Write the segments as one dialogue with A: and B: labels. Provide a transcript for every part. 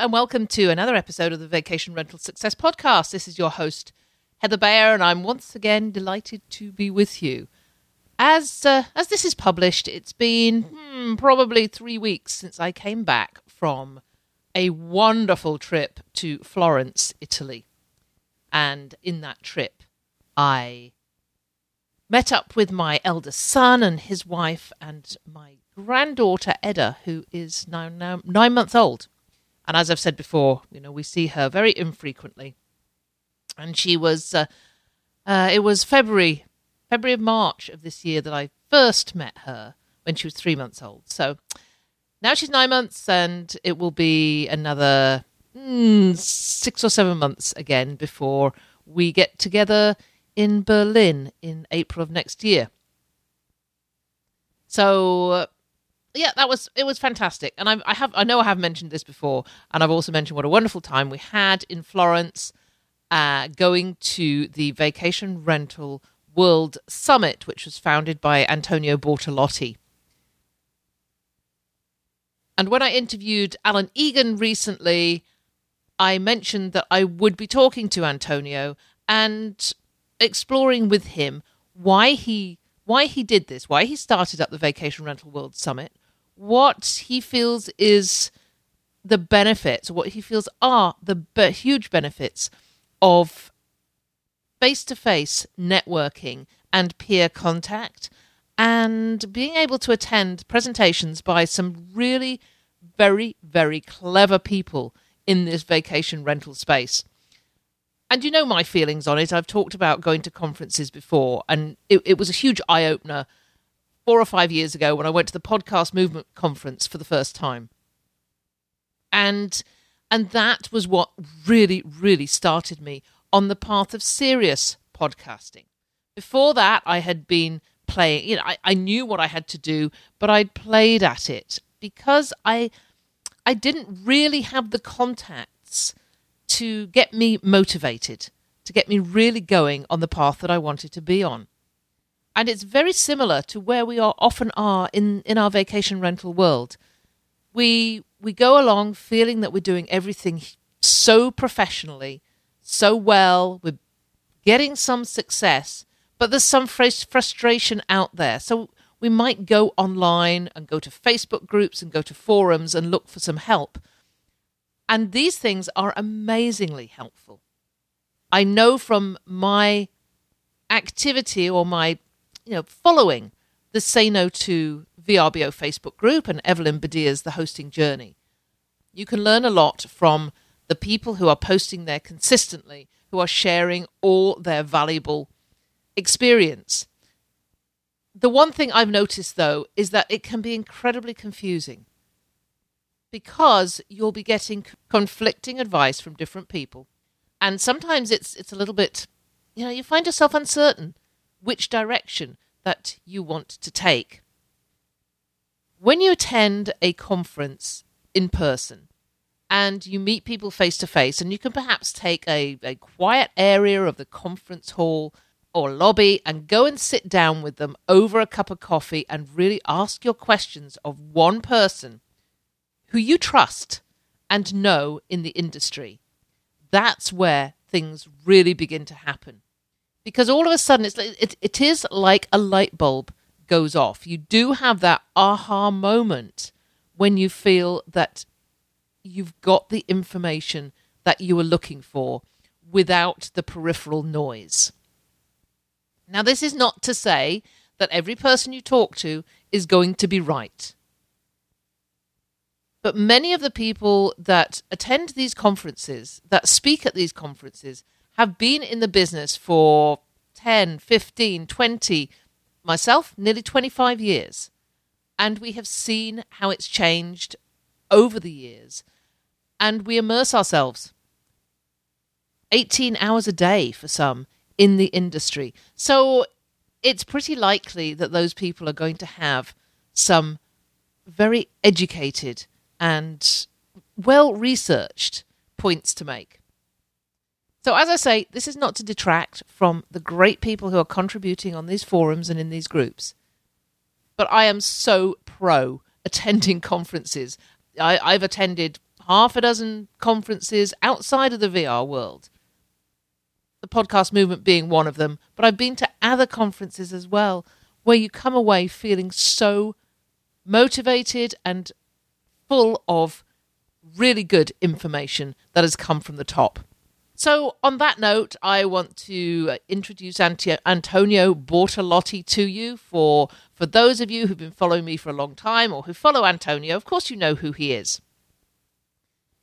A: And welcome to another episode of the Vacation Rental Success Podcast. This is your host, Heather Bayer, and I'm once again delighted to be with you. As uh, as this is published, it's been hmm, probably three weeks since I came back from a wonderful trip to Florence, Italy, and in that trip, I met up with my eldest son and his wife, and my granddaughter Edda, who is now, now nine months old. And as I've said before, you know, we see her very infrequently. And she was, uh, uh, it was February, February of March of this year that I first met her when she was three months old. So now she's nine months, and it will be another mm, six or seven months again before we get together in Berlin in April of next year. So uh, yeah, that was it was fantastic, and I, I have I know I have mentioned this before, and I've also mentioned what a wonderful time we had in Florence, uh, going to the Vacation Rental World Summit, which was founded by Antonio Bortolotti. And when I interviewed Alan Egan recently, I mentioned that I would be talking to Antonio and exploring with him why he why he did this, why he started up the Vacation Rental World Summit, what he feels is the benefits, what he feels are the huge benefits of face to face networking and peer contact and being able to attend presentations by some really very, very clever people in this vacation rental space. And you know my feelings on it. I've talked about going to conferences before, and it, it was a huge eye opener four or five years ago when I went to the podcast movement conference for the first time. And and that was what really, really started me on the path of serious podcasting. Before that, I had been playing, you know, I, I knew what I had to do, but I'd played at it because I I didn't really have the contacts to get me motivated, to get me really going on the path that I wanted to be on. And it's very similar to where we are often are in, in our vacation rental world. We we go along feeling that we're doing everything so professionally, so well, we're getting some success, but there's some frustration out there. So we might go online and go to Facebook groups and go to forums and look for some help. And these things are amazingly helpful. I know from my activity or my you know, following the Say No to VRBO Facebook group and Evelyn Badia's The Hosting Journey. You can learn a lot from the people who are posting there consistently, who are sharing all their valuable experience. The one thing I've noticed, though, is that it can be incredibly confusing because you'll be getting conflicting advice from different people. And sometimes it's, it's a little bit, you know, you find yourself uncertain which direction that you want to take. When you attend a conference in person and you meet people face to face, and you can perhaps take a, a quiet area of the conference hall or lobby and go and sit down with them over a cup of coffee and really ask your questions of one person who you trust and know in the industry. That's where things really begin to happen because all of a sudden it's it, it is like a light bulb goes off. You do have that aha moment when you feel that you've got the information that you were looking for without the peripheral noise. Now, this is not to say that every person you talk to is going to be right. But many of the people that attend these conferences, that speak at these conferences, have been in the business for 10, 15, 20, myself, nearly 25 years. And we have seen how it's changed over the years, and we immerse ourselves 18 hours a day for some in the industry. So it's pretty likely that those people are going to have some very educated and well researched points to make. So, as I say, this is not to detract from the great people who are contributing on these forums and in these groups. But I am so pro attending conferences. I, I've attended half a dozen conferences outside of the VR world, the podcast movement being one of them. But I've been to other conferences as well where you come away feeling so motivated and full of really good information that has come from the top. So, on that note, I want to introduce Antonio Bortolotti to you. For for those of you who've been following me for a long time or who follow Antonio, of course you know who he is.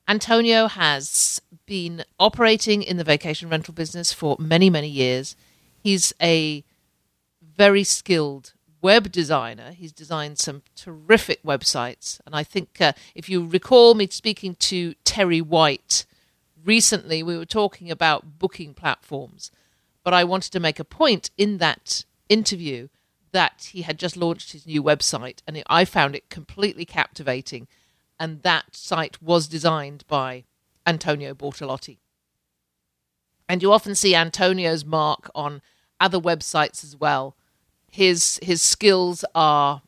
A: Antonio has been operating in the vacation rental business for many, many years. He's a very skilled web designer. He's designed some terrific websites. And I think uh, if you recall me speaking to Terry White recently, we were talking about booking platforms. But I wanted to make a point in that interview that he had just launched his new website, and I found it completely captivating. And that site was designed by Antonio Bortolotti. And you often see Antonio's mark on other websites as well his his skills are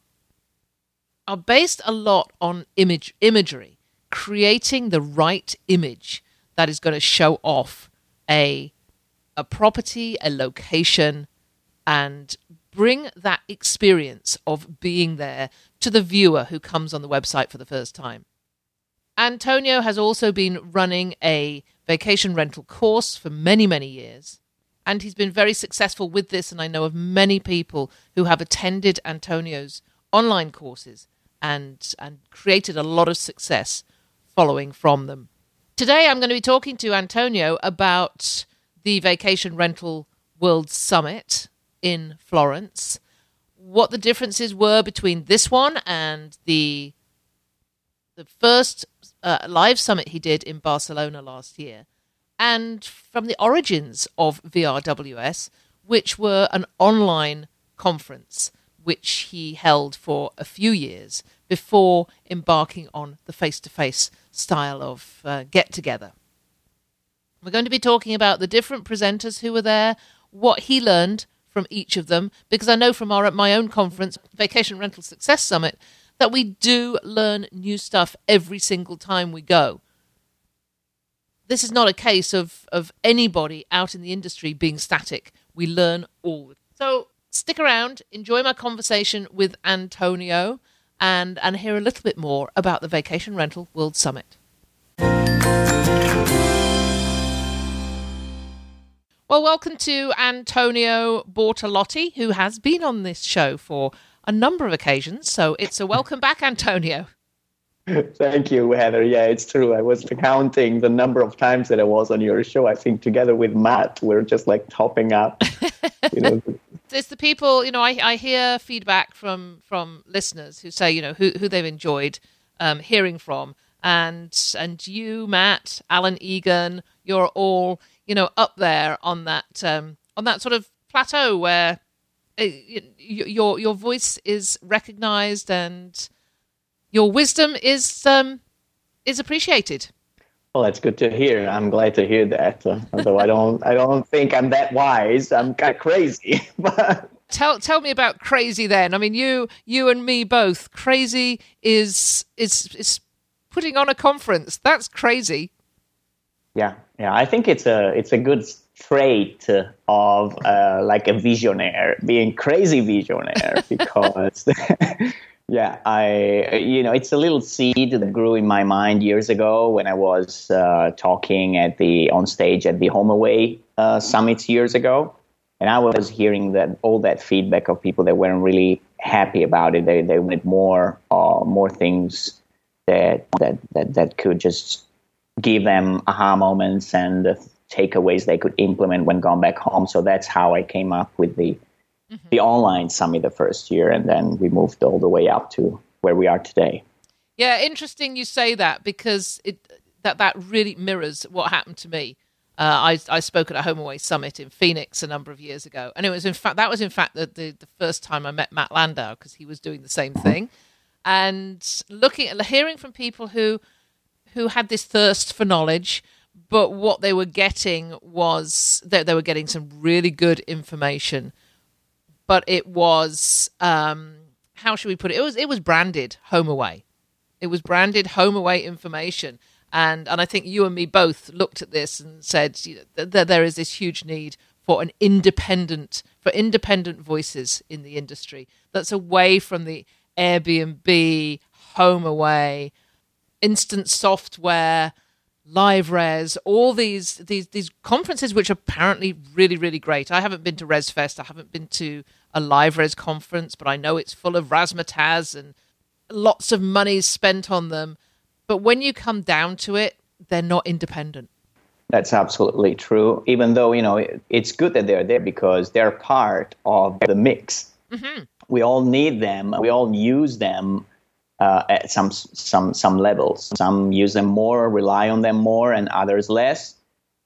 A: are based a lot on image imagery, creating the right image that is going to show off a a property, a location, and bring that experience of being there to the viewer who comes on the website for the first time. Antonio has also been running a vacation rental course for many, many years. And he's been very successful with this. And I know of many people who have attended Antonio's online courses and, and created a lot of success following from them. Today, I'm going to be talking to Antonio about the Vacation Rental World Summit in Florence, what the differences were between this one and the the first uh, live summit he did in Barcelona last year, and from the origins of VRWS, which were an online conference which he held for a few years before embarking on the face to face style of uh, get together. We're going to be talking about the different presenters who were there, what he learned from each of them, because I know from our my own conference, Vacation Rental Success Summit, that we do learn new stuff every single time we go this is not a case of, of anybody out in the industry being static. We learn all. So stick around, enjoy my conversation with Antonio, and, and hear a little bit more about the Vacation Rental World Summit. Well, welcome to Antonio Bortolotti, who has been on this show for a number of occasions. So it's a welcome back, Antonio.
B: Thank you, Heather. Yeah, it's true. I was counting the number of times that I was on your show. I think together with Matt, we're just like topping up.
A: You know. it's the people. You know, I, I hear feedback from from listeners who say, you know, who who they've enjoyed um, hearing from, and and you, Matt, Alan Egan, you're all you know up there on that um, on that sort of plateau where uh, your your voice is recognized and your wisdom is um, is appreciated.
B: Well, that's good to hear. I'm glad to hear that. Uh, although I don't, I don't think I'm that wise. I'm kind of crazy. but
A: tell tell me about crazy then. I mean, you you and me both. Crazy is is is putting on a conference. That's crazy.
B: Yeah, yeah. I think it's a it's a good trait of uh, like a visionaire, being crazy visionaire, because Yeah, I you know it's a little seed that grew in my mind years ago when I was uh, talking at the on stage at the HomeAway uh, summits years ago, and I was hearing that all that feedback of people that weren't really happy about it. They they wanted more uh, more things that that that that could just give them aha moments and takeaways they could implement when gone back home. So that's how I came up with the mm-hmm. the online summit the first year, and then we moved all the way up to where we are today.
A: Yeah, interesting you say that because it that that really mirrors what happened to me. Uh, I I spoke at a HomeAway summit in Phoenix a number of years ago, and it was in fact that was in fact the the, the first time I met Matt Landau because he was doing the same thing, and looking at hearing from people who who had this thirst for knowledge, but what they were getting was that they were getting some really good information, but it was um, how should we put it? It was it was branded HomeAway. It was branded HomeAway information and and I think you and me both looked at this and said you know, that there is this huge need for an independent for independent voices in the industry that's away from the Airbnb, HomeAway, instant software, Live LiveRez, all these these these conferences which are apparently really really great. I haven't been to ResFest, I haven't been to a LiveRez conference, but I know it's full of razzmatazz and lots of money spent on them. But when you come down to it, they're not independent.
B: That's absolutely true. Even though, you know, it's good that they're there because they're part of the mix. Mm-hmm. We all need them. We all use them uh, at some some some levels. Some use them more, rely on them more, and others less.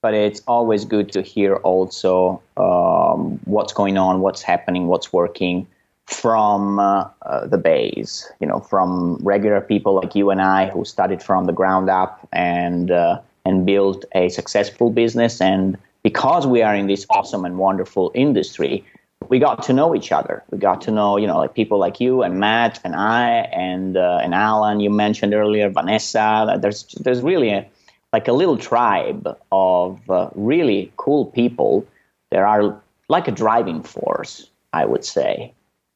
B: But it's always good to hear also um, what's going on, what's happening, what's working, from uh, uh, the base, you know, from regular people like you and I who started from the ground up and uh, and built a successful business. And because we are in this awesome and wonderful industry, we got to know each other. We got to know, you know, like people like you and Matt and I and uh, and Alan. You mentioned earlier, Vanessa. There's there's really a, like a little tribe of uh, really cool people. There are like a driving force, I would say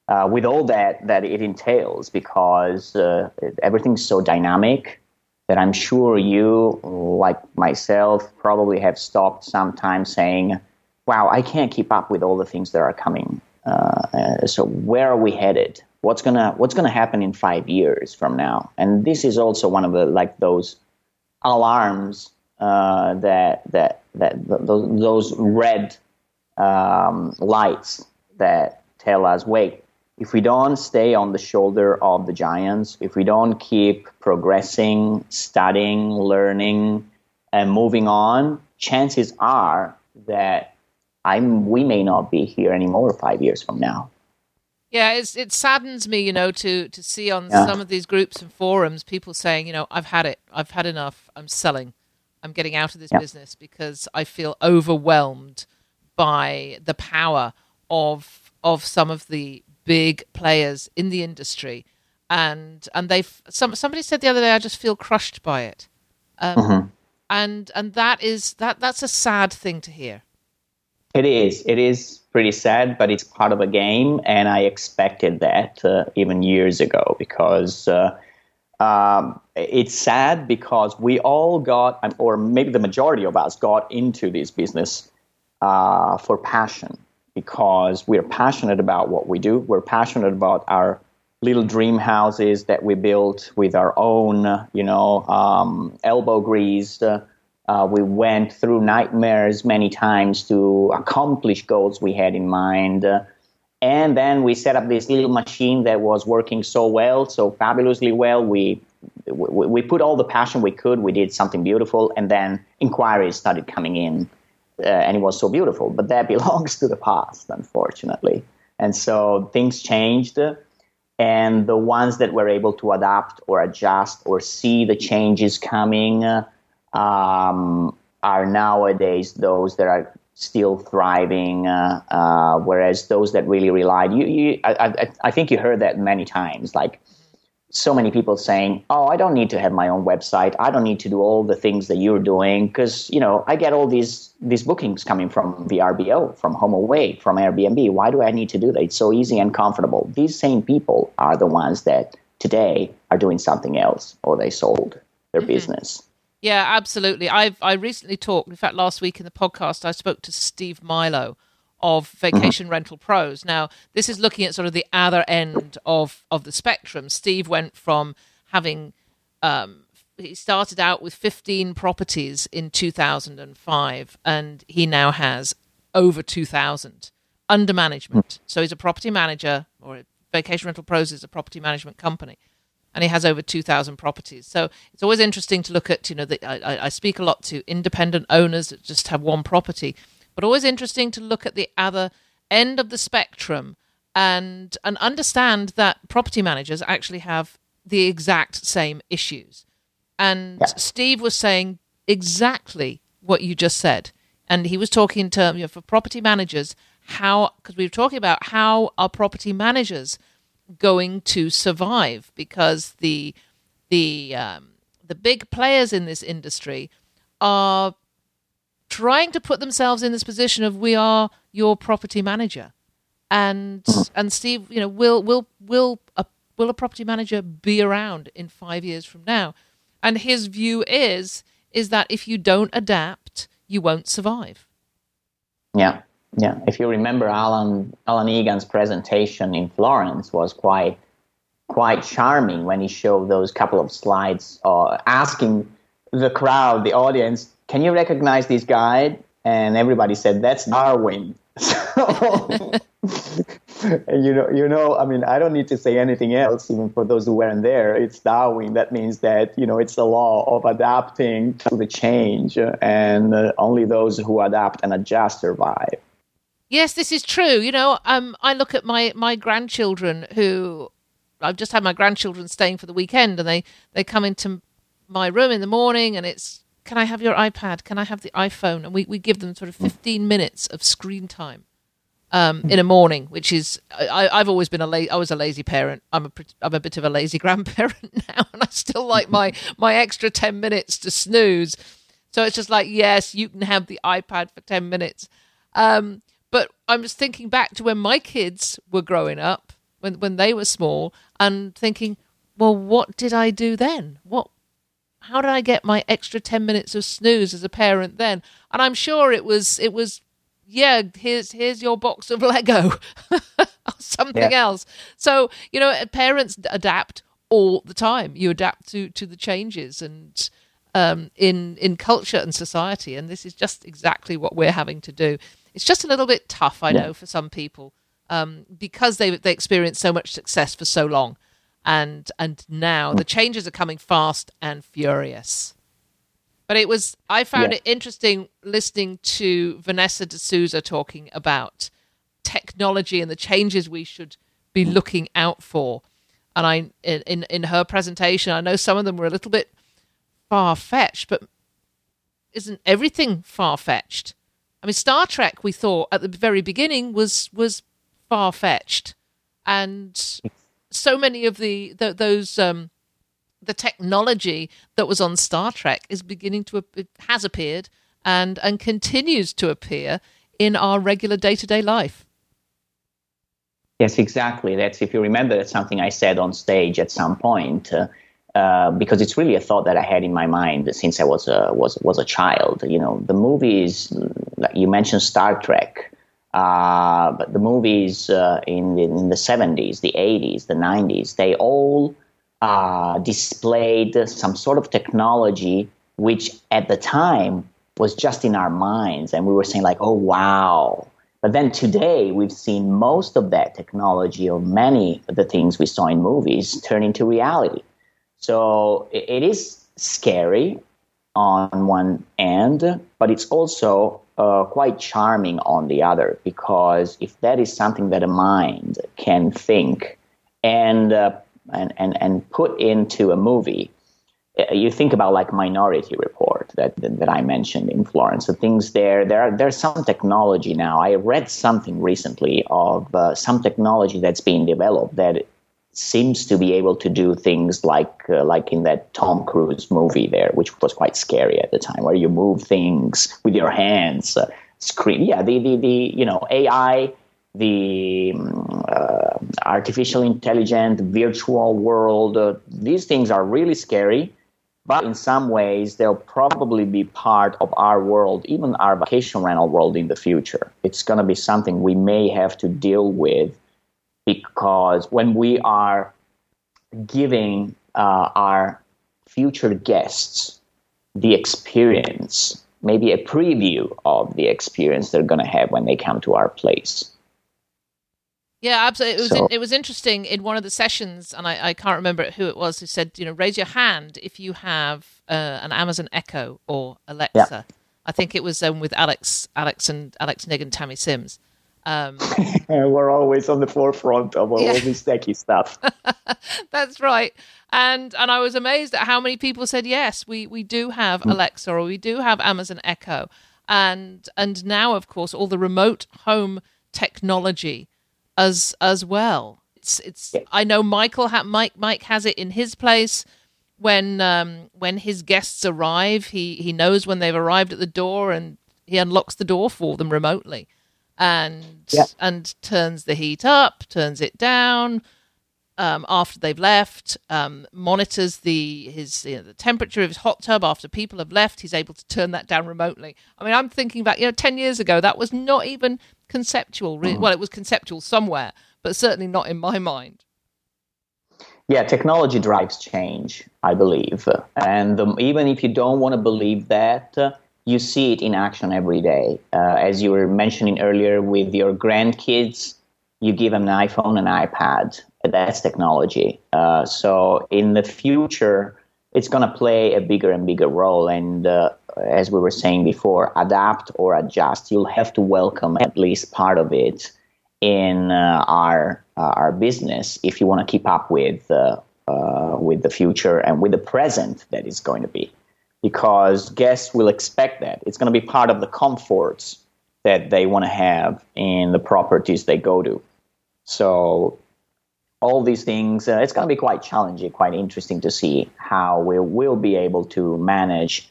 B: uh, with all that that it entails, because uh, everything's so dynamic that I'm sure you, like myself, probably have stopped sometimes saying, "Wow, I can't keep up with all the things that are coming." Uh, uh, so where are we headed? What's gonna What's gonna happen in five years from now? And this is also one of the like those alarms uh, that that that those, those red um, lights that tell us, wait, if we don't stay on the shoulder of the giants, if we don't keep progressing, studying, learning, and moving on, chances are that I'm we may not be here anymore five years from now.
A: Yeah, it's, it saddens me, you know, to to see on yeah. some of these groups and forums people saying, you know, I've had it, I've had enough, I'm selling, I'm getting out of this yeah. business because I feel overwhelmed by the power of of some of the big players in the industry, and and they've some somebody said the other day, I just feel crushed by it, um, mm-hmm. and and that is that that's a sad thing to hear.
B: It is. It is pretty sad, but it's part of a game, and I expected that uh, even years ago because. Uh, um, it's sad because we all got, or maybe the majority of us got into this business uh, for passion because we're passionate about what we do. We're passionate about our little dream houses that we built with our own, you know, um, elbow grease. Uh, uh, we went through nightmares many times to accomplish goals we had in mind. Uh, and then we set up this little machine that was working so well, so fabulously well. We, we, we put all the passion we could. We did something beautiful, and then inquiries started coming in uh, and it was so beautiful. But that belongs to the past, unfortunately. And so things changed, and the ones that were able to adapt or adjust or see the changes coming um, are nowadays those that are still thriving, uh, uh, whereas those that really relied, you, you I, I, I think you heard that many times, like so many people saying, "Oh, I don't need to have my own website. I don't need to do all the things that you're doing because you know I get all these these bookings coming from VRBO, from Home Away, from Airbnb. Why do I need to do that? It's so easy and comfortable." These same people are the ones that today are doing something else, or they sold their mm-hmm. business.
A: Yeah, absolutely. I've I recently talked. In fact, last week in the podcast, I spoke to Steve Milo of vacation mm-hmm. rental pros. Now, this is looking at sort of the other end of of the spectrum. Steve went from having um, he started out with 15 properties in 2005 and he now has over 2000 under management. So he's a property manager or Vacation Rental Pros is a property management company. And he has over 2,000 properties. So it's always interesting to look at, you know, the, I, I speak a lot to independent owners that just have one property, but always interesting to look at the other end of the spectrum and and understand that property managers actually have the exact same issues. And yeah. Steve was saying exactly what you just said. And he was talking in terms you know, for property managers, how, because we were talking about how are property managers going to survive because the, the, um, the big players in this industry are trying to put themselves in this position of we are your property manager and and Steve, you know, will will will a will a property manager be around in five years from now? And his view is is that if you don't adapt, you won't survive.
B: Yeah, yeah. If you remember, Alan Alan Egan's presentation in Florence was quite quite charming when he showed those couple of slides, uh, asking the crowd, the audience, "Can you recognize this guy?" And everybody said, "That's Darwin." And you know, you know, I mean, I don't need to say anything else, even for those who weren't there. It's Darwin. That means that you know, it's the law of adapting to the change, and uh, only those who adapt and adjust survive.
A: Yes, this is true. You know, um, I look at my my grandchildren who I've just had my grandchildren staying for the weekend, and they they come into my room in the morning, and it's can I have your iPad? Can I have the iPhone? And we, we give them sort of 15 minutes of screen time um, in a morning, which is I, I've always been a la- I was a lazy parent. I'm a I'm a bit of a lazy grandparent now, and I still like my my extra ten minutes to snooze. So it's just like yes, you can have the iPad for ten minutes. Um, I'm just thinking back to when my kids were growing up, when when they were small, and thinking, well, what did I do then? What how did I get my extra 10 minutes of snooze as a parent then? And I'm sure it was it was yeah, here's here's your box of Lego or something yeah. else. So you know, parents adapt all the time. You adapt to to the changes and um, in in culture and society, and this is just exactly what we're having to do. It's just a little bit tough, I know, for some people um, because they they experienced so much success for so long, and and now the changes are coming fast and furious. But it was I found yeah. it interesting listening to Vanessa de Souza talking about technology and the changes we should be looking out for. And I in in her presentation, I know some of them were a little bit far fetched, but isn't everything far fetched? I mean, Star Trek we thought at the very beginning was was far fetched, and so many of the, the those um, the technology that was on Star Trek is beginning to has appeared and and continues to appear in our regular day to day life.
B: Yes, exactly. That's if you remember, that's something I said on stage at some point. Uh, uh, because it's really a thought that I had in my mind since I was a was was a child. You know, the movies you mentioned Star Trek, uh, but the movies uh, in the, in the 70s, the 80s, the 90s, they all uh, displayed some sort of technology which at the time was just in our minds. And we were saying like oh wow. But then today we've seen most of that technology or many of the things we saw in movies turn into reality so it, is scary on one end but it's also uh, quite charming on the other because if that is something that a mind can think and uh, and, and, and put into a movie, uh, you think about like Minority Report that, that, I mentioned in Florence. The things there, there are, there's some technology now. I read something recently of uh, some technology that's being developed that seems to be able to do things like uh, like in that Tom Cruise movie there, which was quite scary at the time, where you move things with your hands. Uh, screen, yeah, the, the the you know AI the uh, artificial intelligent virtual world. Uh, these things are really scary, but in some ways they'll probably be part of our world, even our vacation rental world in the future. It's going to be something we may have to deal with because when we are giving uh, our future guests the experience, maybe a preview of the experience they're going to have when they come to our place
A: Yeah, absolutely. It was so, in, it was interesting in one of the sessions, and I, I, can't remember who it was who said, you know, raise your hand if you have uh, an Amazon Echo or Alexa. Yeah. I think it was um, with Alex, Alex and Alex Nig and Tammy Sims. Um,
B: We're always on the forefront of all, yeah. all this techie stuff.
A: That's right. And and I was amazed at how many people said yes, we we do have mm. Alexa or we do have Amazon Echo. And and now of course all the remote home technology as as well. It's it's. I know Michael ha- Mike Mike has it in his place. When um, when his guests arrive, he he knows when they've arrived at the door, and he unlocks the door for them remotely, and and turns the heat up, turns it down. Um, after they've left, um, monitors the his you know, the temperature of his hot tub after people have left. He's able to turn that down remotely. I mean, I'm thinking back, you know, ten years ago, that was not even conceptual. Really. Mm. Well, it was conceptual somewhere, but certainly not in my mind.
B: Yeah, technology drives change, I believe. And um, even if you don't want to believe that, uh, you see it in action every day. Uh, as you were mentioning earlier with your grandkids, you give them an iPhone, an iPad. That's technology. Uh, so in the future, it's going to play a bigger and bigger role. And uh, as we were saying before, adapt or adjust. You'll have to welcome at least part of it in uh, our uh, our business if you want to keep up with uh, with the future and with the present that is going to be. Because guests will expect that it's going to be part of the comforts that they want to have in the properties they go to. So all these things, uh, it's going to be quite challenging, quite interesting to see how we will be able to manage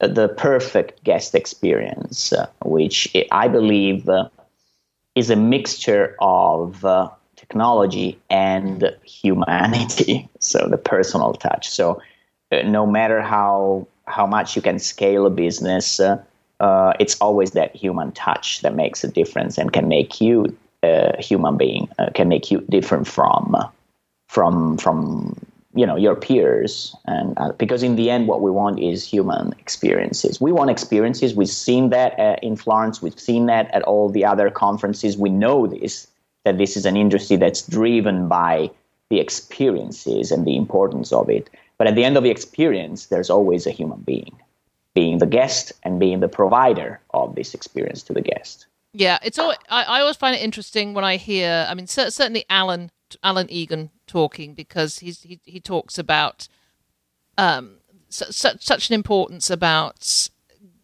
B: the perfect guest experience, uh, which I believe uh, is a mixture of uh, technology and humanity, so the personal touch. So uh, no matter how how much you can scale a business, uh, uh, it's always that human touch that makes a difference and can make you a human being, can make you different from from from you know your peers. And uh, because in the end what we want is human experiences. We want experiences. We've seen that uh, in florence. We've seen that at all the other conferences. We know this that this is an industry that's driven by the experiences and the importance of it but at the end of the experience there's always a human being being the guest and being the provider of this experience to the guest
A: yeah it's all I, I always find it interesting when i hear i mean certainly alan alan egan talking because he's, he he talks about um, such such an importance about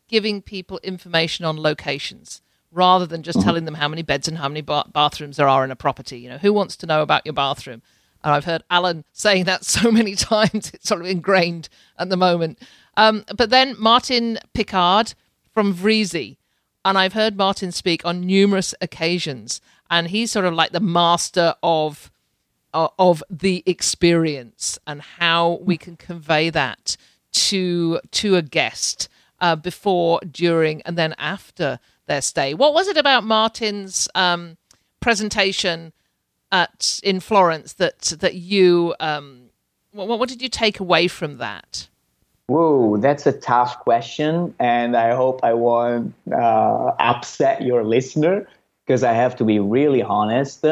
A: giving people information on locations rather than just mm-hmm. telling them how many beds and how many ba- bathrooms there are in a property. You know, who wants to know about your bathroom? And I've heard Alan saying that so many times; it's sort of ingrained at the moment. Um, but then Martin Picard from Vreasy, and I've heard Martin speak on numerous occasions, and he's sort of like the master of of the experience and how we can convey that to to a guest uh, before, during, and then after their stay. What was it about Martin's um, presentation at in Florence that that you um, what, what did you take away from that?
B: Whoa, that's a tough question, and I hope I won't uh, upset your listener because I have to be really honest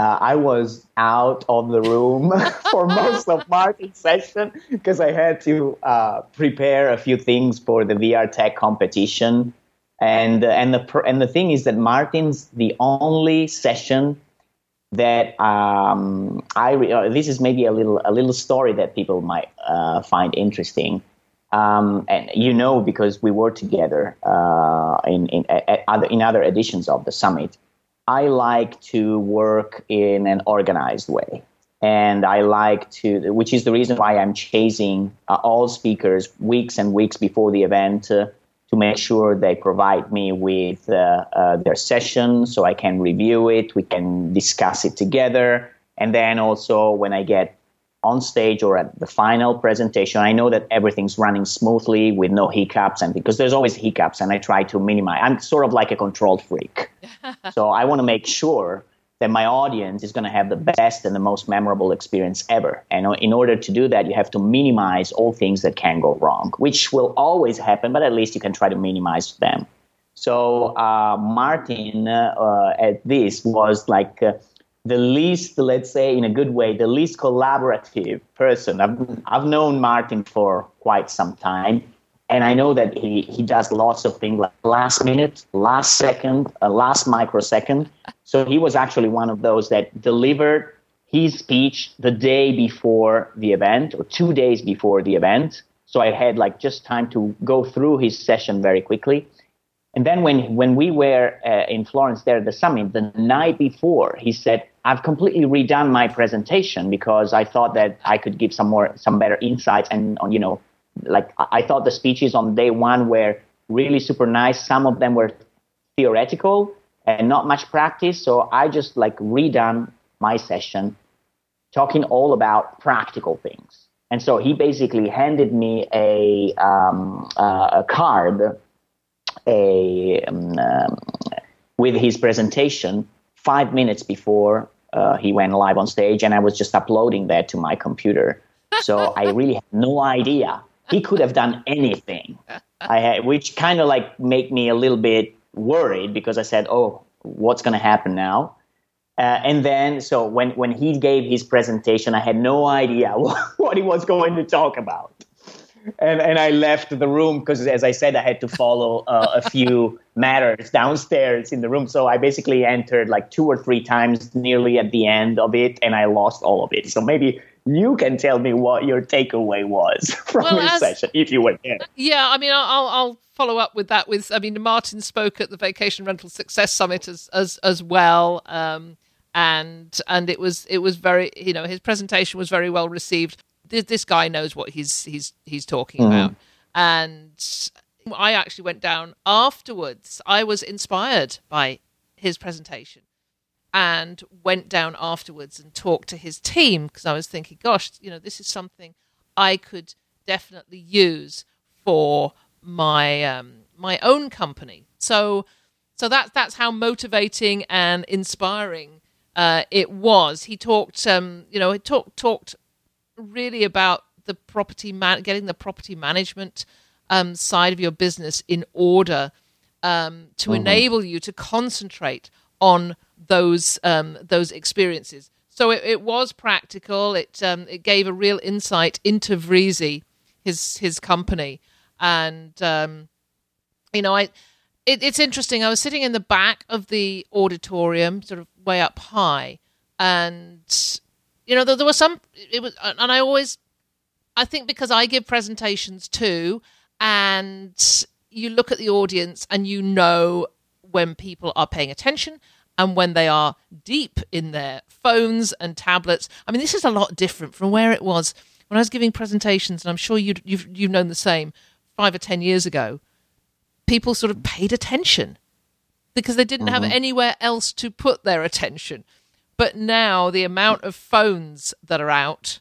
B: uh, I was out of the room for most of Martin's session because I had to uh, prepare a few things for the VR Tech competition. And, uh, and, the, and the thing is that Martin's the only session that um, I uh, this is maybe a little a little story that people might uh, find interesting. Um, and you know because we were together uh, in in, other, in other editions of the summit. I like to work in an organized way. And I like to, which is the reason why I'm chasing uh, all speakers weeks and weeks before the event to make sure they provide me with uh, uh their session so I can review it, we can discuss it together. And then also when I get on stage or at the final presentation, I know that everything's running smoothly with no hiccups, and because there's always hiccups, and I try to minimize. I'm sort of like a controlled freak, so I want to make sure that my audience is going to have the best and the most memorable experience ever. And in order to do that, you have to minimize all things that can go wrong, which will always happen, but at least you can try to minimize them. So uh, Martin uh, at this was like. Uh, the least, let's say, in a good way, the least collaborative person. I've, I've known Martin for quite some time, and I know that he, he does lots of things like last minute, last second, uh, last microsecond. So he was actually one of those that delivered his speech the day before the event or two days before the event. So I had like just time to go through his session very quickly. And then when, when we were uh, in Florence there at the summit, the night before, he said, I've completely redone my presentation because I thought that I could give some more, some better insights. And, you know, like I thought the speeches on day one were really super nice. Some of them were theoretical and not much practice. So I just like redone my session talking all about practical things. And so he basically handed me a, um, uh, a card a, um, um, with his presentation five minutes before uh, he went live on stage, and I was just uploading that to my computer. So I really had no idea. He could have done anything. Had, which kind of like made me a little bit worried because I said, "Oh, what's going to happen now?" Uh, and then, so when, when he gave his presentation, I had no idea what, what he was going to talk about. And, and I left the room because, as I said, I had to follow uh, a few matters downstairs in the room. So I basically entered like two or three times nearly at the end of it, and I lost all of it. So maybe you can tell me what your takeaway was from well, this as, session if you were there.
A: Yeah, I mean, I'll, I'll follow up with that. With I mean, Martin spoke at the Vacation Rental Success Summit as as as well. Um, and and it was it was very you know his presentation was very well received. This, this guy knows what he's he's he's talking mm-hmm. about, and I actually went down afterwards. I was inspired by his presentation and went down afterwards and talked to his team because I was thinking, gosh, you know, this is something I could definitely use for my um, my own company. So so that's that's how motivating and inspiring uh, it was. He talked, um, you know, he talked talked really about the property man- getting the property management um, side of your business in order um, to mm-hmm. enable you to concentrate on those um, those experiences. So it, it was practical. It um, it gave a real insight into Vreasy, his his company, and um, you know I it, it's interesting. I was sitting in the back of the auditorium, sort of way up high, and you know there, there was some. It was, and I always, I think because I give presentations too, and you look at the audience and you know when people are paying attention and when they are deep in their phones and tablets. I mean, this is a lot different from where it was when I was giving presentations, and I'm sure you you've you've known the same five or ten years ago people sort of paid attention because they didn't have mm-hmm. anywhere else to put their attention. But now the amount of phones that are out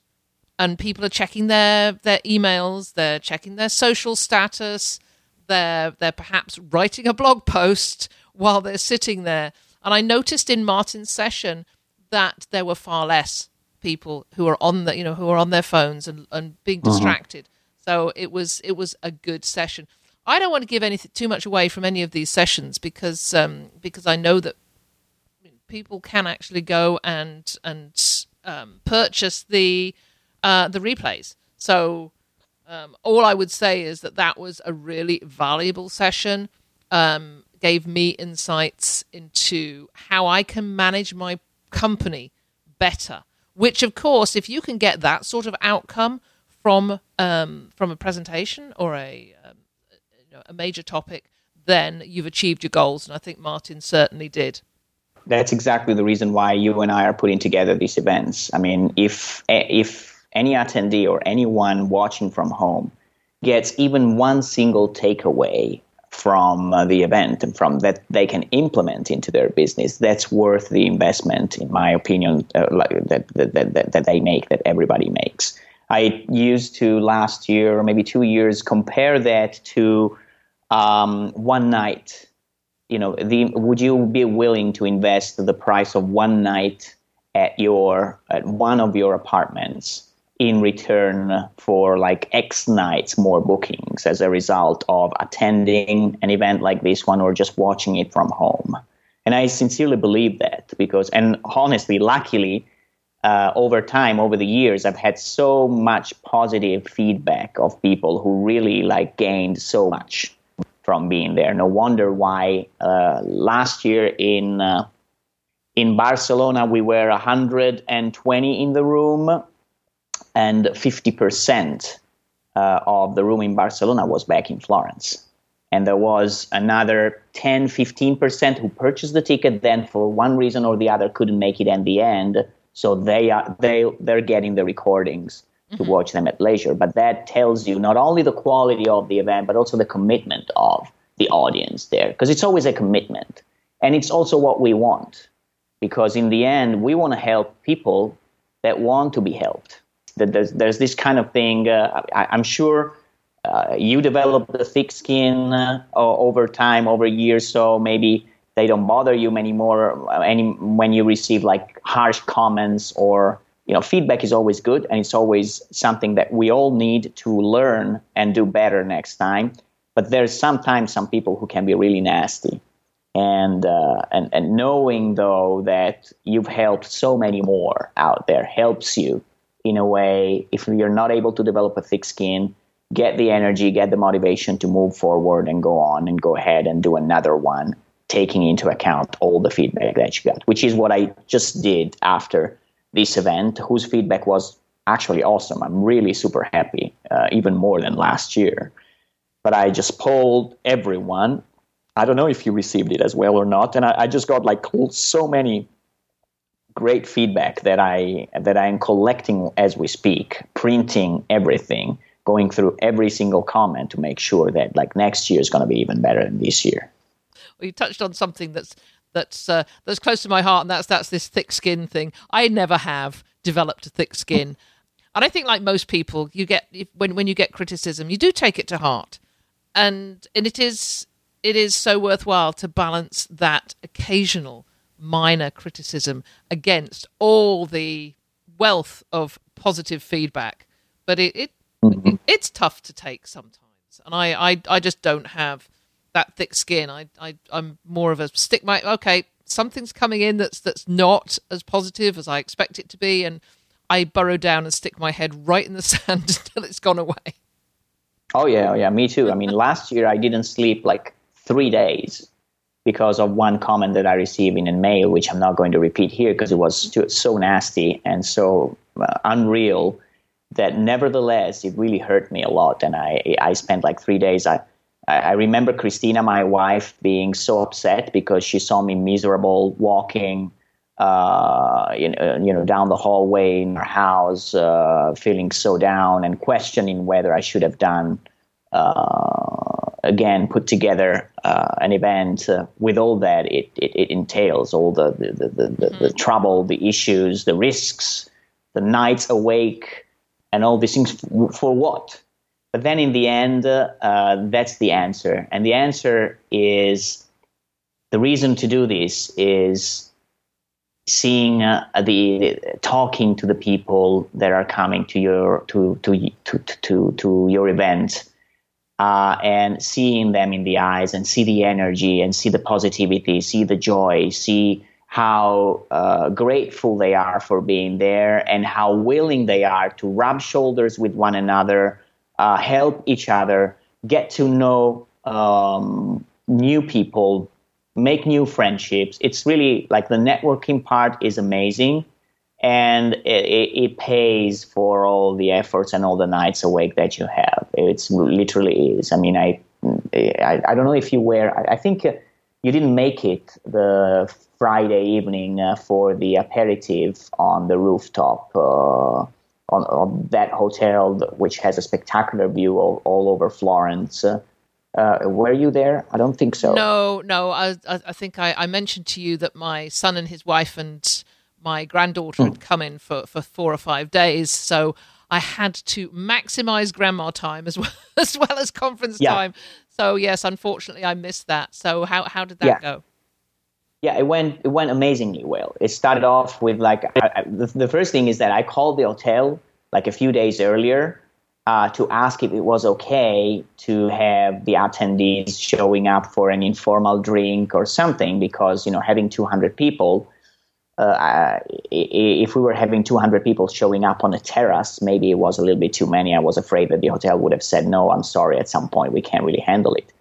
A: and people are checking their, their emails, they're checking their social status, they're they're perhaps writing a blog post while they're sitting there. And I noticed in Martin's session that there were far less people who are on the you know who are on their phones and, and being mm-hmm. distracted. Mm-hmm. So it was it was a good session. I don't want to give anything too much away from any of these sessions because um, because I know that people can actually go and and um, purchase the uh, the replays. So um, all I would say is that that was a really valuable session. Um, gave me insights into how I can manage my company better. Which, of course, if you can get that sort of outcome from um, from a presentation or a um, know, a major topic, then you've achieved your goals. And I think Martin certainly did.
B: That's exactly the reason why you and I are putting together these events. I mean, if if any attendee or anyone watching from home gets even one single takeaway from uh, the event and from that they can implement into their business, that's worth the investment, in my opinion, uh, like that, that, that, that they make, that everybody makes. I used to last year or maybe two years compare that to um, one night. You know, the, would you be willing to invest the price of one night at your at one of your apartments in return for like X nights more bookings as a result of attending an event like this one or just watching it from home? And I sincerely believe that because, and honestly, luckily, uh, over time, over the years, I've had so much positive feedback of people who really like gained so much from being there. No wonder why uh, last year in uh, in Barcelona we were 120 in the room, and 50 percent uh, of the room in Barcelona was back in Florence. And there was another 10, 15% who purchased the ticket, then for one reason or the other couldn't make it in the end so they are they they're getting the recordings to mm-hmm. watch them at leisure. But that tells you not only the quality of the event, but also the commitment of the audience there, because it's always a commitment, and it's also what we want. Because in the end, we want to help people that want to be helped. That there's there's this kind of thing. Uh, I, am sure. Uh, you develop the thick skin uh, over time, over years, so maybe they don't bother you anymore uh, any when you receive like harsh comments or you know feedback is always good and it's always something that we all need to learn and do better next time but there's sometimes some people who can be really nasty and uh, and and knowing though that you've helped so many more out there helps you in a way if you're not able to develop a thick skin get the energy get the motivation to move forward and go on and go ahead and do another one taking into account all the feedback that you got, which is what I just did after this event, whose feedback was actually awesome. I'm really super happy, uh, even more than last year. But I just polled everyone. I don't know if you received it as well or not, and I, I just got like so many great feedback that I that I am collecting as we speak, printing everything, going through every single comment to make sure that like next year is going to be even better than this year.
A: Well, you touched on something that's that's uh, that's close to my heart, and that's that's this thick skin thing. I never have developed a thick skin, and I think like most people, you get when when you get criticism, you do take it to heart, and and it is it is so worthwhile to balance that occasional minor criticism against all the wealth of positive feedback. But it, it, mm-hmm. it it's tough to take sometimes, and I, I I just don't have that thick skin. I, I I'm more of a stick my okay. Something's coming in that's that's not as positive as I expect it to be, and I burrow down and stick my head right in the sand until it's gone away.
B: Oh yeah, oh, yeah, me too. I mean, last year I didn't sleep like three days because of one comment that I received in a mail, which I'm not going to repeat here because it was too, so nasty and so uh, unreal that nevertheless it really hurt me a lot. And I I spent like three days. I I remember Christina, my wife, being so upset because she saw me miserable walking, uh, you, know, you know, down the hallway in her house, uh, feeling so down and questioning whether I should have done uh, again put together uh, an event uh, with all that it, it, it entails, all the the, the, the, mm-hmm. the trouble, the issues, the risks, the nights awake, and all these things for, for what? But then in the end, uh, that's the answer. And the answer is the reason to do this is seeing uh, the talking to the people that are coming to your to to to to, to your event uh, and seeing them in the eyes and see the energy and see the positivity see the joy see how uh, grateful they are for being there and how willing they are to rub shoulders with one another uh, help each other, get to know um, new people, make new friendships. It's really like the networking part is amazing, and it, it, pays for all the efforts and all the nights awake that you have. It's literally is. I mean, I I, I don't know if you were. I, I think you didn't make it the Friday evening uh, for the aperitif on the rooftop. Uh, on, on that hotel, which has a spectacular view all, all over Florence. Uh, uh, were you there? I don't think so.
A: No, no. I, I think I, I, mentioned to you that my son and his wife and my granddaughter had hmm. come in for, for four or five days. So I had to maximize grandma time as well as, well as conference yeah. time. So yes, unfortunately, I missed that. So how how did that yeah. go?
B: Yeah, it went it went amazingly well. It started off with like I, I, the, the first thing is that I called the hotel like a few days earlier uh, to ask if it was okay to have the attendees showing up for an informal drink or something because you know having 200 people uh, if we were having 200 people showing up on a terrace maybe it was a little bit too many i was afraid that the hotel would have said no i'm sorry at some point we can't really handle it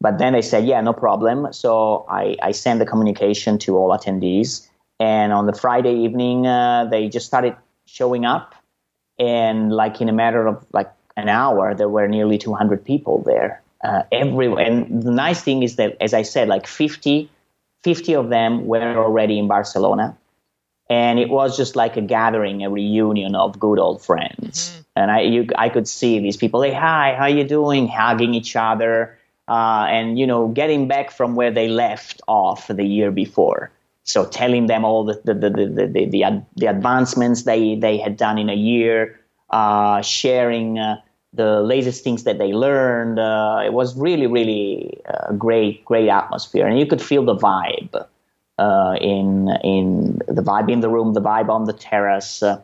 B: but then they said yeah no problem so i, I sent the communication to all attendees and on the friday evening uh, they just started showing up and like in a matter of like an hour, there were nearly 200 people there. Uh, everywhere. And the nice thing is that, as I said, like 50, 50 of them were already in Barcelona. And it was just like a gathering, a reunion of good old friends. Mm-hmm. And I, you, I could see these people, hey, hi, how you doing? Hugging each other. Uh, and, you know, getting back from where they left off the year before. So telling them all the the the the, the, the, the advancements they they had done in a year, uh, sharing uh, the latest things that they learned. Uh, it was really really a great great atmosphere, and you could feel the vibe uh, in in the vibe in the room, the vibe on the terrace. Uh,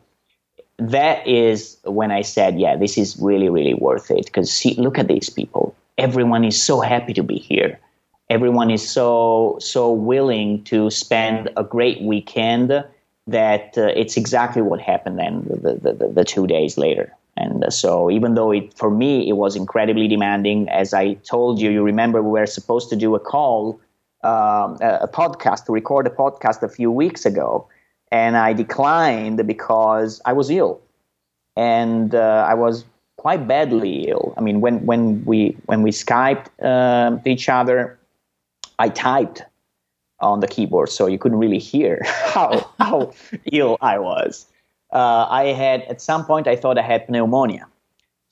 B: that is when I said, yeah, this is really really worth it because look at these people. Everyone is so happy to be here everyone is so so willing to spend a great weekend that uh, it's exactly what happened then the, the, the, the two days later and uh, so even though it for me it was incredibly demanding as i told you you remember we were supposed to do a call um, a, podcast to record a podcast a few weeks ago and i declined because i was ill and uh, i was quite badly ill i mean when, when we when we skyped uh, each other I typed on the keyboard, so you couldn't really hear how how ill I was. Uh, I had at some point I thought I had pneumonia.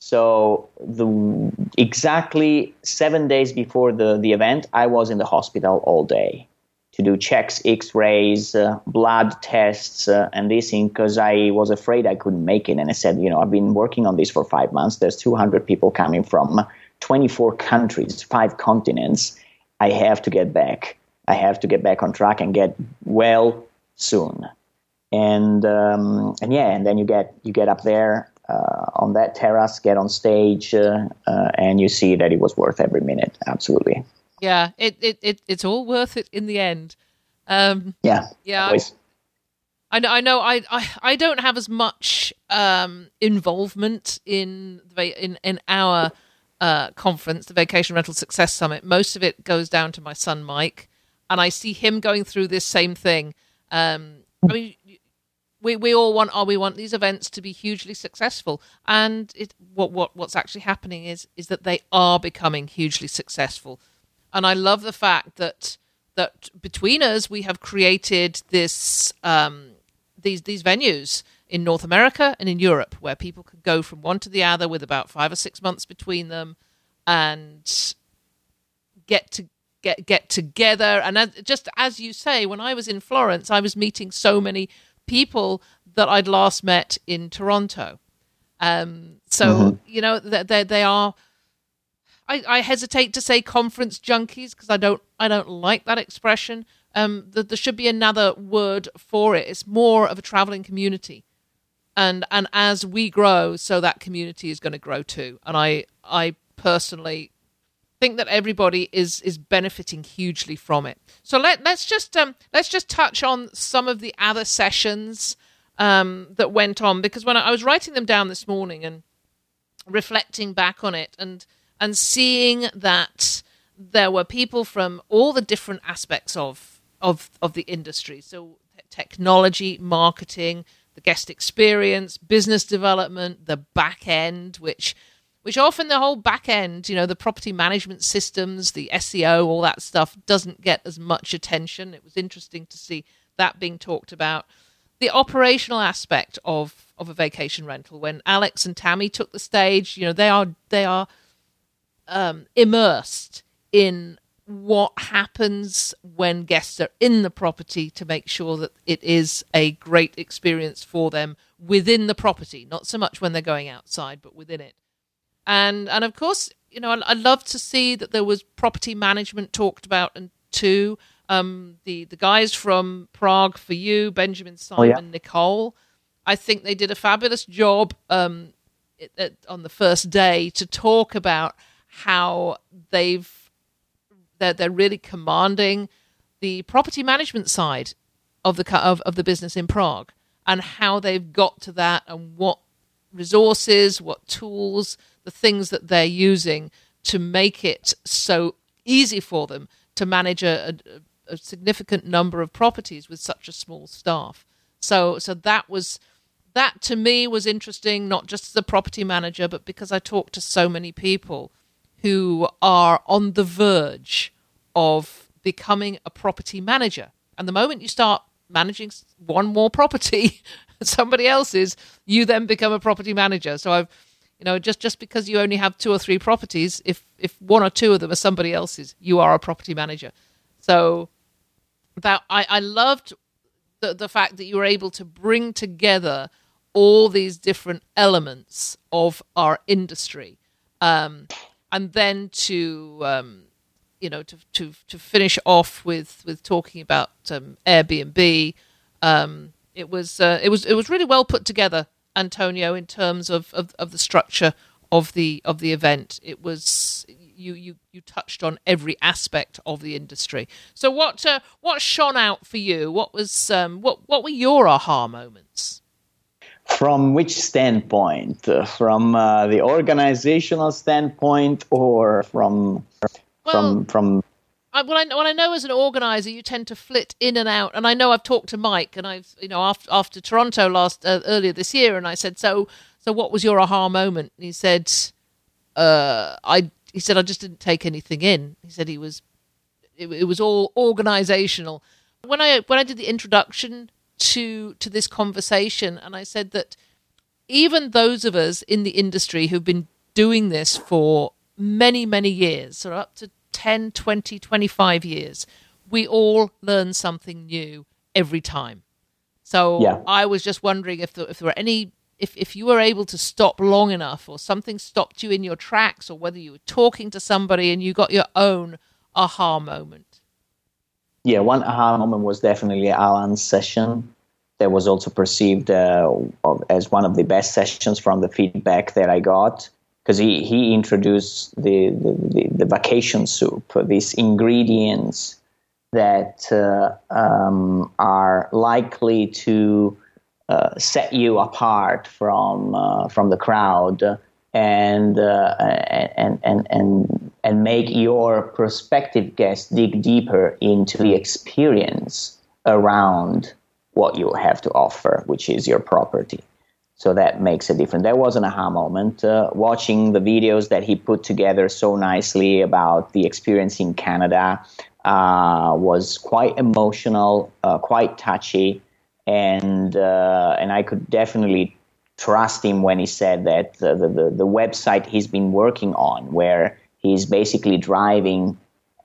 B: So the exactly seven days before the the event, I was in the hospital all day to do checks, X-rays, uh, blood tests, uh, and this thing because I was afraid I couldn't make it. And I said, you know, I've been working on this for five months. There's 200 people coming from 24 countries, five continents I have to get back. I have to get back on track and get well soon. And um, and yeah, and then you get you get up there uh, on that terrace, get on stage, uh, uh, and you see that it was worth every minute. Absolutely.
A: Yeah, it, it, it it's all worth it in the end. Um,
B: yeah.
A: Yeah. I know. I know. I, I, I don't have as much um, involvement in in in our uh, conference, the Vacation Rental Success Summit, most of it goes down to my son Mike, and I see him going through this same thing. Um, I mean, we we all want oh we want these events to be hugely successful, and it what what what's actually happening is is that they are becoming hugely successful, and I love the fact that that between us we have created this um, these these venues in North America and in Europe, where people can go from one to the other with about five or six months between them, and get to get get together. And as, just as you say, when I was in Florence, I was meeting so many people that I'd last met in Toronto. Um, so mm-hmm. you know they they are. I, I hesitate to say conference junkies because I don't I don't like that expression. Um, that there should be another word for it. It's more of a traveling community and and as we grow so that community is going to grow too and i i personally think that everybody is is benefiting hugely from it. So let let's just um let's just touch on some of the other sessions um that went on because when I, I was writing them down this morning and reflecting back on it and and seeing that there were people from all the different aspects of of of the industry. So technology marketing the guest experience, business development, the back end, which which often the whole back end, you know, the property management systems, the SEO, all that stuff doesn't get as much attention. It was interesting to see that being talked about. The operational aspect of of a vacation rental when Alex and Tammy took the stage, you know, they are they are um, immersed in what happens when guests are in the property to make sure that it is a great experience for them within the property, not so much when they're going outside, but within it. And and of course, you know, I, I love to see that there was property management talked about and too. Um, the the guys from Prague for you, Benjamin Simon, oh, yeah. Nicole. I think they did a fabulous job um, on the first day to talk about how they've they're, they're really commanding the property management side of the of, of the business in Prague and how they've got to that and what resources, what tools, the things that they're using to make it so easy for them to manage a, a, a significant number of properties with such a small staff. So so that was that to me was interesting, not just as a property manager, but because I talked to so many people who are on the verge of becoming a property manager. And the moment you start managing one more property, somebody else's, you then become a property manager. So I've, you know, just just because you only have two or three properties, if if one or two of them are somebody else's, you are a property manager. So that I, I loved the the fact that you were able to bring together all these different elements of our industry, um, and then to um, you know to to to finish off with with talking about um, Airbnb. Um, it was uh, it was it was really well put together, Antonio, in terms of, of, of the structure of the of the event. It was you you you touched on every aspect of the industry. So what uh, what shone out for you? What was um, what what were your aha moments?
B: From which standpoint? From uh, the organizational standpoint, or from well, from from
A: Well, I, well, I know as an organizer, you tend to flit in and out. And I know I've talked to Mike, and I've, you know, after after Toronto last uh, earlier this year, and I said, so, so what was your aha moment? And he said, uh, I, he said, I just didn't take anything in. He said he was, it, it was all organizational. When I when I did the introduction to to this conversation, and I said that even those of us in the industry who've been doing this for many, many years, so up to 10, 20, 25 years, we all learn something new every time. So yeah. I was just wondering if there, if there were any if, if you were able to stop long enough or something stopped you in your tracks or whether you were talking to somebody and you got your own aha moment.
B: Yeah, one aha moment was definitely Alan's session that was also perceived uh, as one of the best sessions from the feedback that I got because he, he introduced the, the, the, vacation soup, these ingredients that uh, um, are likely to uh, set you apart from uh, from the crowd and, uh, and and and and make your prospective guests dig deeper into the experience around what you have to offer, which is your property. So that makes a difference. That was an aha moment. Uh, watching the videos that he put together so nicely about the experience in Canada uh, was quite emotional, uh, quite touchy, and uh, and I could definitely trust him when he said that the, the, the website he's been working on, where he's basically driving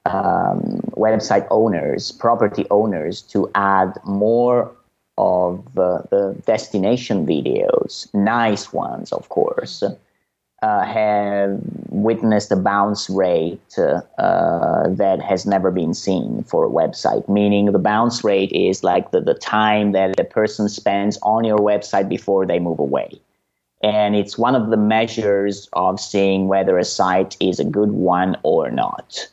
B: um, website owners, property owners, to add more of uh, the destination videos, nice ones, of course, uh, have witnessed a bounce rate uh, that has never been seen for a website. Meaning, the bounce rate is like the, the time that a person spends on your website before they move away. And it's one of the measures of seeing whether a site is a good one or not.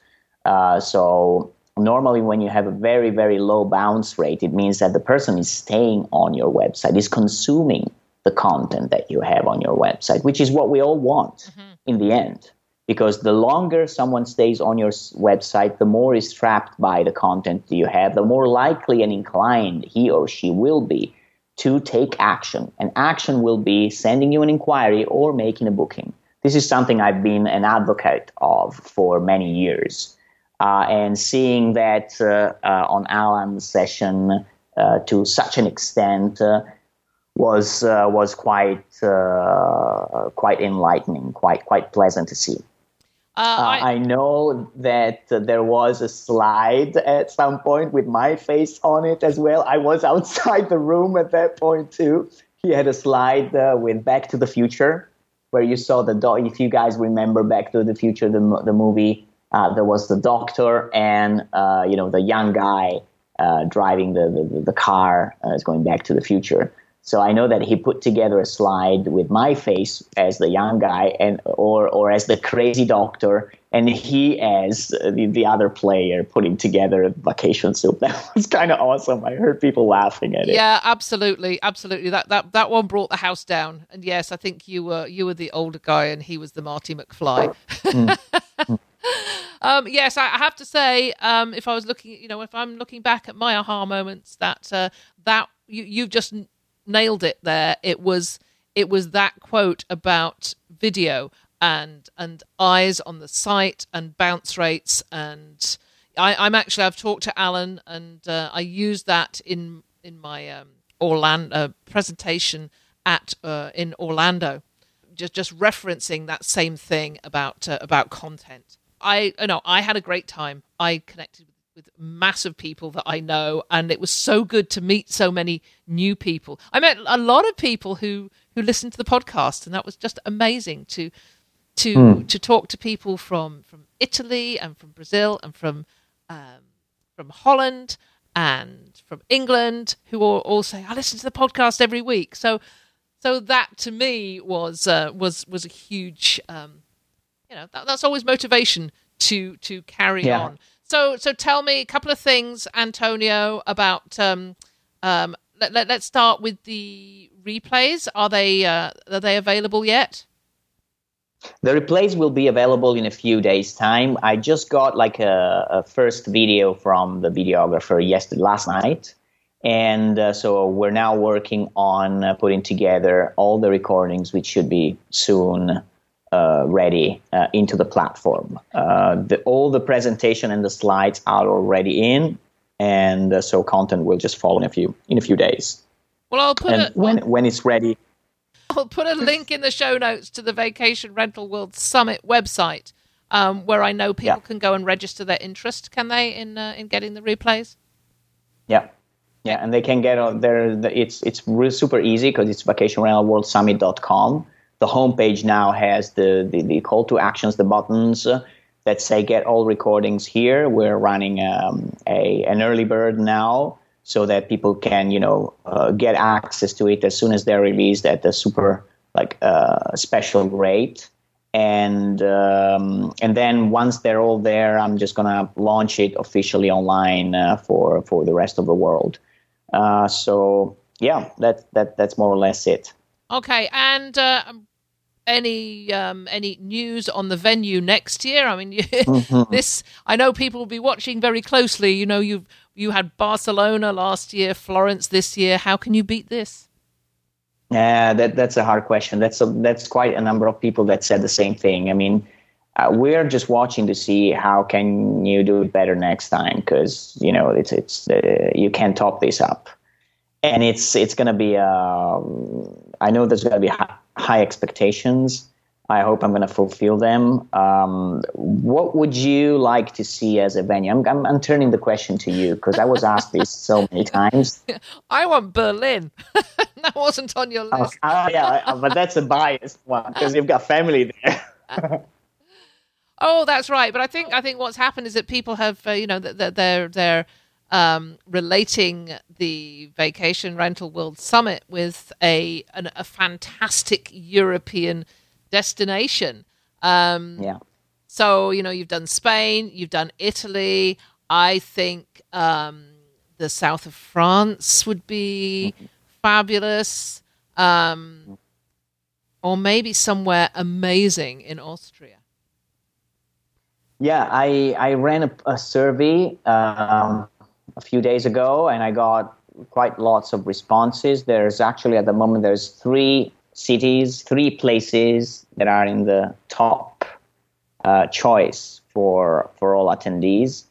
B: Uh, so normally when you have a very very low bounce rate it means that the person is staying on your website is consuming the content that you have on your website which is what we all want mm-hmm. in the end. Because the longer someone stays on your website the more is trapped by the content you have the more likely and inclined he or she will be to take action. And action will be sending you an inquiry or making a booking. This is something i've been an advocate of for many years uh, and seeing that uh, uh, on Alan's session to such an extent was was quite quite enlightening, quite quite pleasant to see. Uh, I, I, know that uh, there was a slide at some point with my face on it as well. I was outside the room at that point too. He had a slide uh, with Back to the Future, where you saw the dog. If you guys remember Back to the Future, the the movie, uh, there was the doctor and uh, you know the young guy uh, driving the, the, the car uh, is going back to the future. So I know that he put together a slide with my face as the young guy, and or or as the crazy doctor, and he as the, the other player putting together a vacation soup. That was kind of awesome. I heard people laughing at it.
A: yeah, absolutely, absolutely. That that that one brought the house down. And yes, I think you were you were the older guy, and he was the Marty McFly. um, yes, I, have to say, um, if I was looking, you know, if I'm looking back at my aha moments, that uh, that you you've just nailed it there. It was it was that quote about video and and eyes on the site and bounce rates and I, I'm actually I've talked to Alan and uh, I used that in in my um, Orlando uh, presentation at uh, in Orlando, just just referencing that same thing about uh, about content. I you know I had a great time. I connected with massive people that I know, and it was so good to meet so many new people. I met a lot of people who who listened to the podcast, and that was just amazing to to to talk to people from from Italy and from Brazil and from um, from Holland and from England who all, all say I listen to the podcast every week. So so that to me was uh, was was a huge um, you know that, that's always motivation to to carry
B: Yeah.
A: on. So so tell me a couple of things, Antonio, about um, um, let, let, let's start with the replays. Are they uh, are they available yet?
B: The replays will be available in a few days' time. I just got like a, a first video from the videographer yesterday, last night, and uh, so we're now working on uh, putting together all the recordings, which should be soon uh, ready uh, into the platform. Uh, the, all the presentation and the slides are already in, and uh, so content will just follow in a few in a few days.
A: Well, I'll put
B: And
A: a,
B: when when it's ready,
A: I'll put a link in the show notes to the Vacation Rental World Summit website, um, where I know people
B: Yeah.
A: can go and register their interest. Can they in uh, in getting the replays?
B: Yeah, yeah, and they can get on there. It's it's really super easy because it's vacationrentalworldsummit.com. The homepage now has the, the, the call to actions, the buttons uh, that say get all recordings here. We're running um, a an early bird now so that people can you know uh, get access to it as soon as they're released at the super like uh, special rate. And um, and then once they're all there, I'm just gonna launch it officially online uh, for for the rest of the world. Uh, so yeah, that that that's more or less it.
A: Okay, and uh, any um, any news on the venue next year? I mean, this I know people will be watching very closely. You know, you you had Barcelona last year, Florence this year. How can you beat this?
B: Yeah, that that's a hard question. That's a, that's quite a number of people that said the same thing. I mean, uh, we're just watching to see how can you do it better next time because you know it's it's uh, you can't top this up, and it's it's gonna be. Uh, I know there's gonna be high, expectations. I hope I'm gonna fulfill them. Um, what would you like to see as a venue? I'm I'm, I'm turning the question to you because I was asked this so many times.
A: I want Berlin. that wasn't on your
B: Oh,
A: list.
B: ah, yeah, uh, but that's a biased one because you've got family there.
A: Oh, that's right. But I think I think what's happened is that people have, uh, you know, that they're they're um, relating the Vacation Rental World Summit with a an, a fantastic European destination. Um,
B: yeah,
A: so you know, you've done Spain, you've done Italy. I think um, the south of France would be fabulous, um, or maybe somewhere amazing in Austria.
B: yeah. I I ran a, a survey um, a few days ago, and I got quite lots of responses. There's actually at the moment there's three cities, three places that are in the top uh, choice for for all attendees.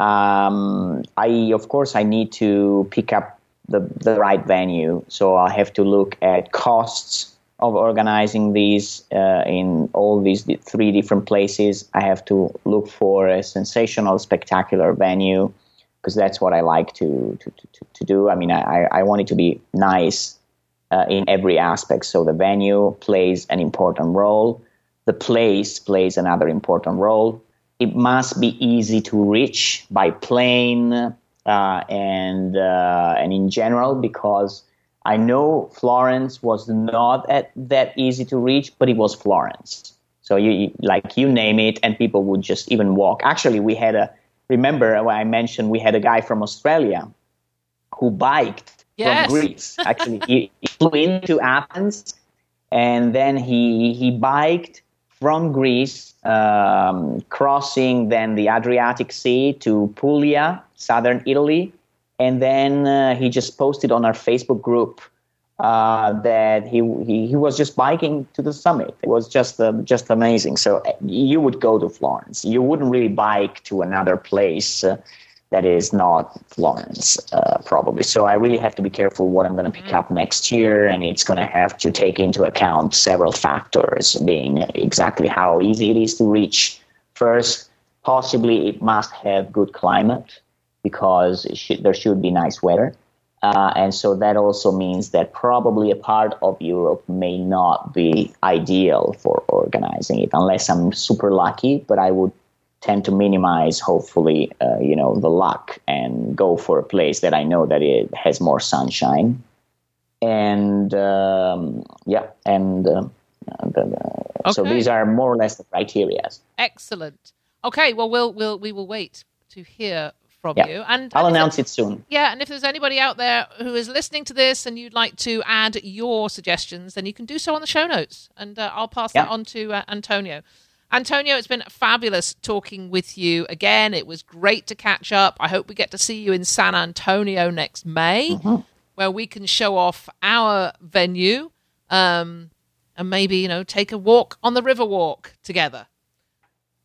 B: Um, I of course I need to pick up the the right venue, so I have to look at costs of organizing these uh, in all these three different places. I have to look for a sensational, spectacular venue because that's what I like to to, to, to do. I mean, I, I want it to be nice uh, in every aspect. So the venue plays an important role. The place plays another important role. It must be easy to reach by plane uh, and uh, and in general because I know Florence was not at, that easy to reach, but it was Florence. So you like you name it, and people would just even walk. Actually, we had a remember when I mentioned we had a guy from Australia who biked
A: yes.
B: from Greece. Actually, he, he flew into Athens, and then he he biked from Greece, um, crossing then the Adriatic Sea to Puglia, southern Italy, and then uh, he just posted on our Facebook group uh, that he, he he was just biking to the summit. It was just uh, just amazing. So uh, you would go to Florence. You wouldn't really bike to another place uh, that is not Florence, uh, probably. So I really have to be careful what I'm going to pick up next year, and it's going to have to take into account several factors, being exactly how easy it is to reach. First, possibly it must have good climate because should, there should be nice weather. Uh, and so that also means that probably a part of Europe may not be ideal for organizing it, unless I'm super lucky. But I would tend to minimize, hopefully, uh, you know, the luck and go for a place that I know that it has more sunshine. And um, yeah, and uh, okay. so these are more or less the criteria.
A: Excellent. Okay, well, we'll we'll we will wait to hear from
B: yeah.
A: you. And
B: I'll announce it soon.
A: Yeah, and if there's anybody out there who is listening to this and you'd like to add your suggestions, then you can do so on the show notes, and uh, I'll pass yeah. that on to uh, Antonio. Antonio, it's been fabulous talking with you again. It was great to catch up. I hope we get to see you in San Antonio next May, mm-hmm. where we can show off our venue um, and maybe you know take a walk on the Riverwalk together.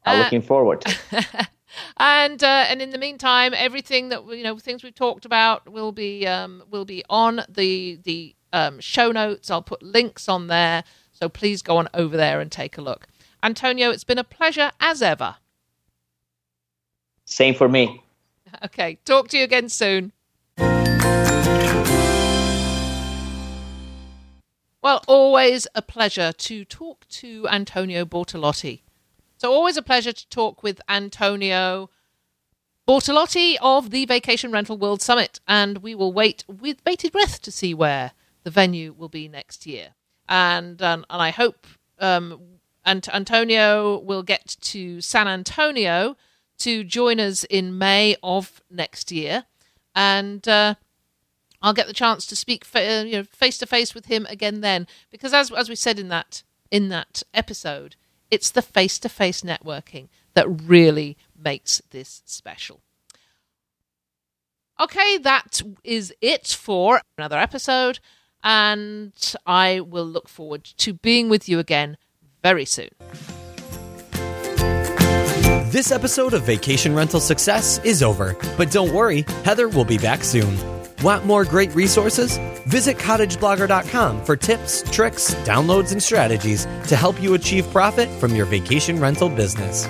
B: I'm uh, looking forward.
A: and uh, and in the meantime, everything that you know, things we've talked about will be um, will be on the the um, show notes. I'll put links on there, so please go on over there and take a look. Antonio, it's been a pleasure as ever.
B: Same for me.
A: Okay, talk to you again soon. Well, always a pleasure to talk to Antonio Bortolotti. So, always a pleasure to talk with Antonio Bortolotti of the Vacation Rental World Summit. And we will wait with bated breath to see where the venue will be next year. And, um, and I hope um, Ant- Antonio will get to San Antonio to join us in May of next year. And uh, I'll get the chance to speak face to face with him again then. Because as, as we said in that, in that episode, it's the face to face networking that really makes this special. Okay, that is it for another episode, and I will look forward to being with you again very soon.
C: This episode of Vacation Rental Success is over, but don't worry, Heather will be back soon. Want more great resources? Visit cottageblogger.com for tips, tricks, downloads, and strategies to help you achieve profit from your vacation rental business.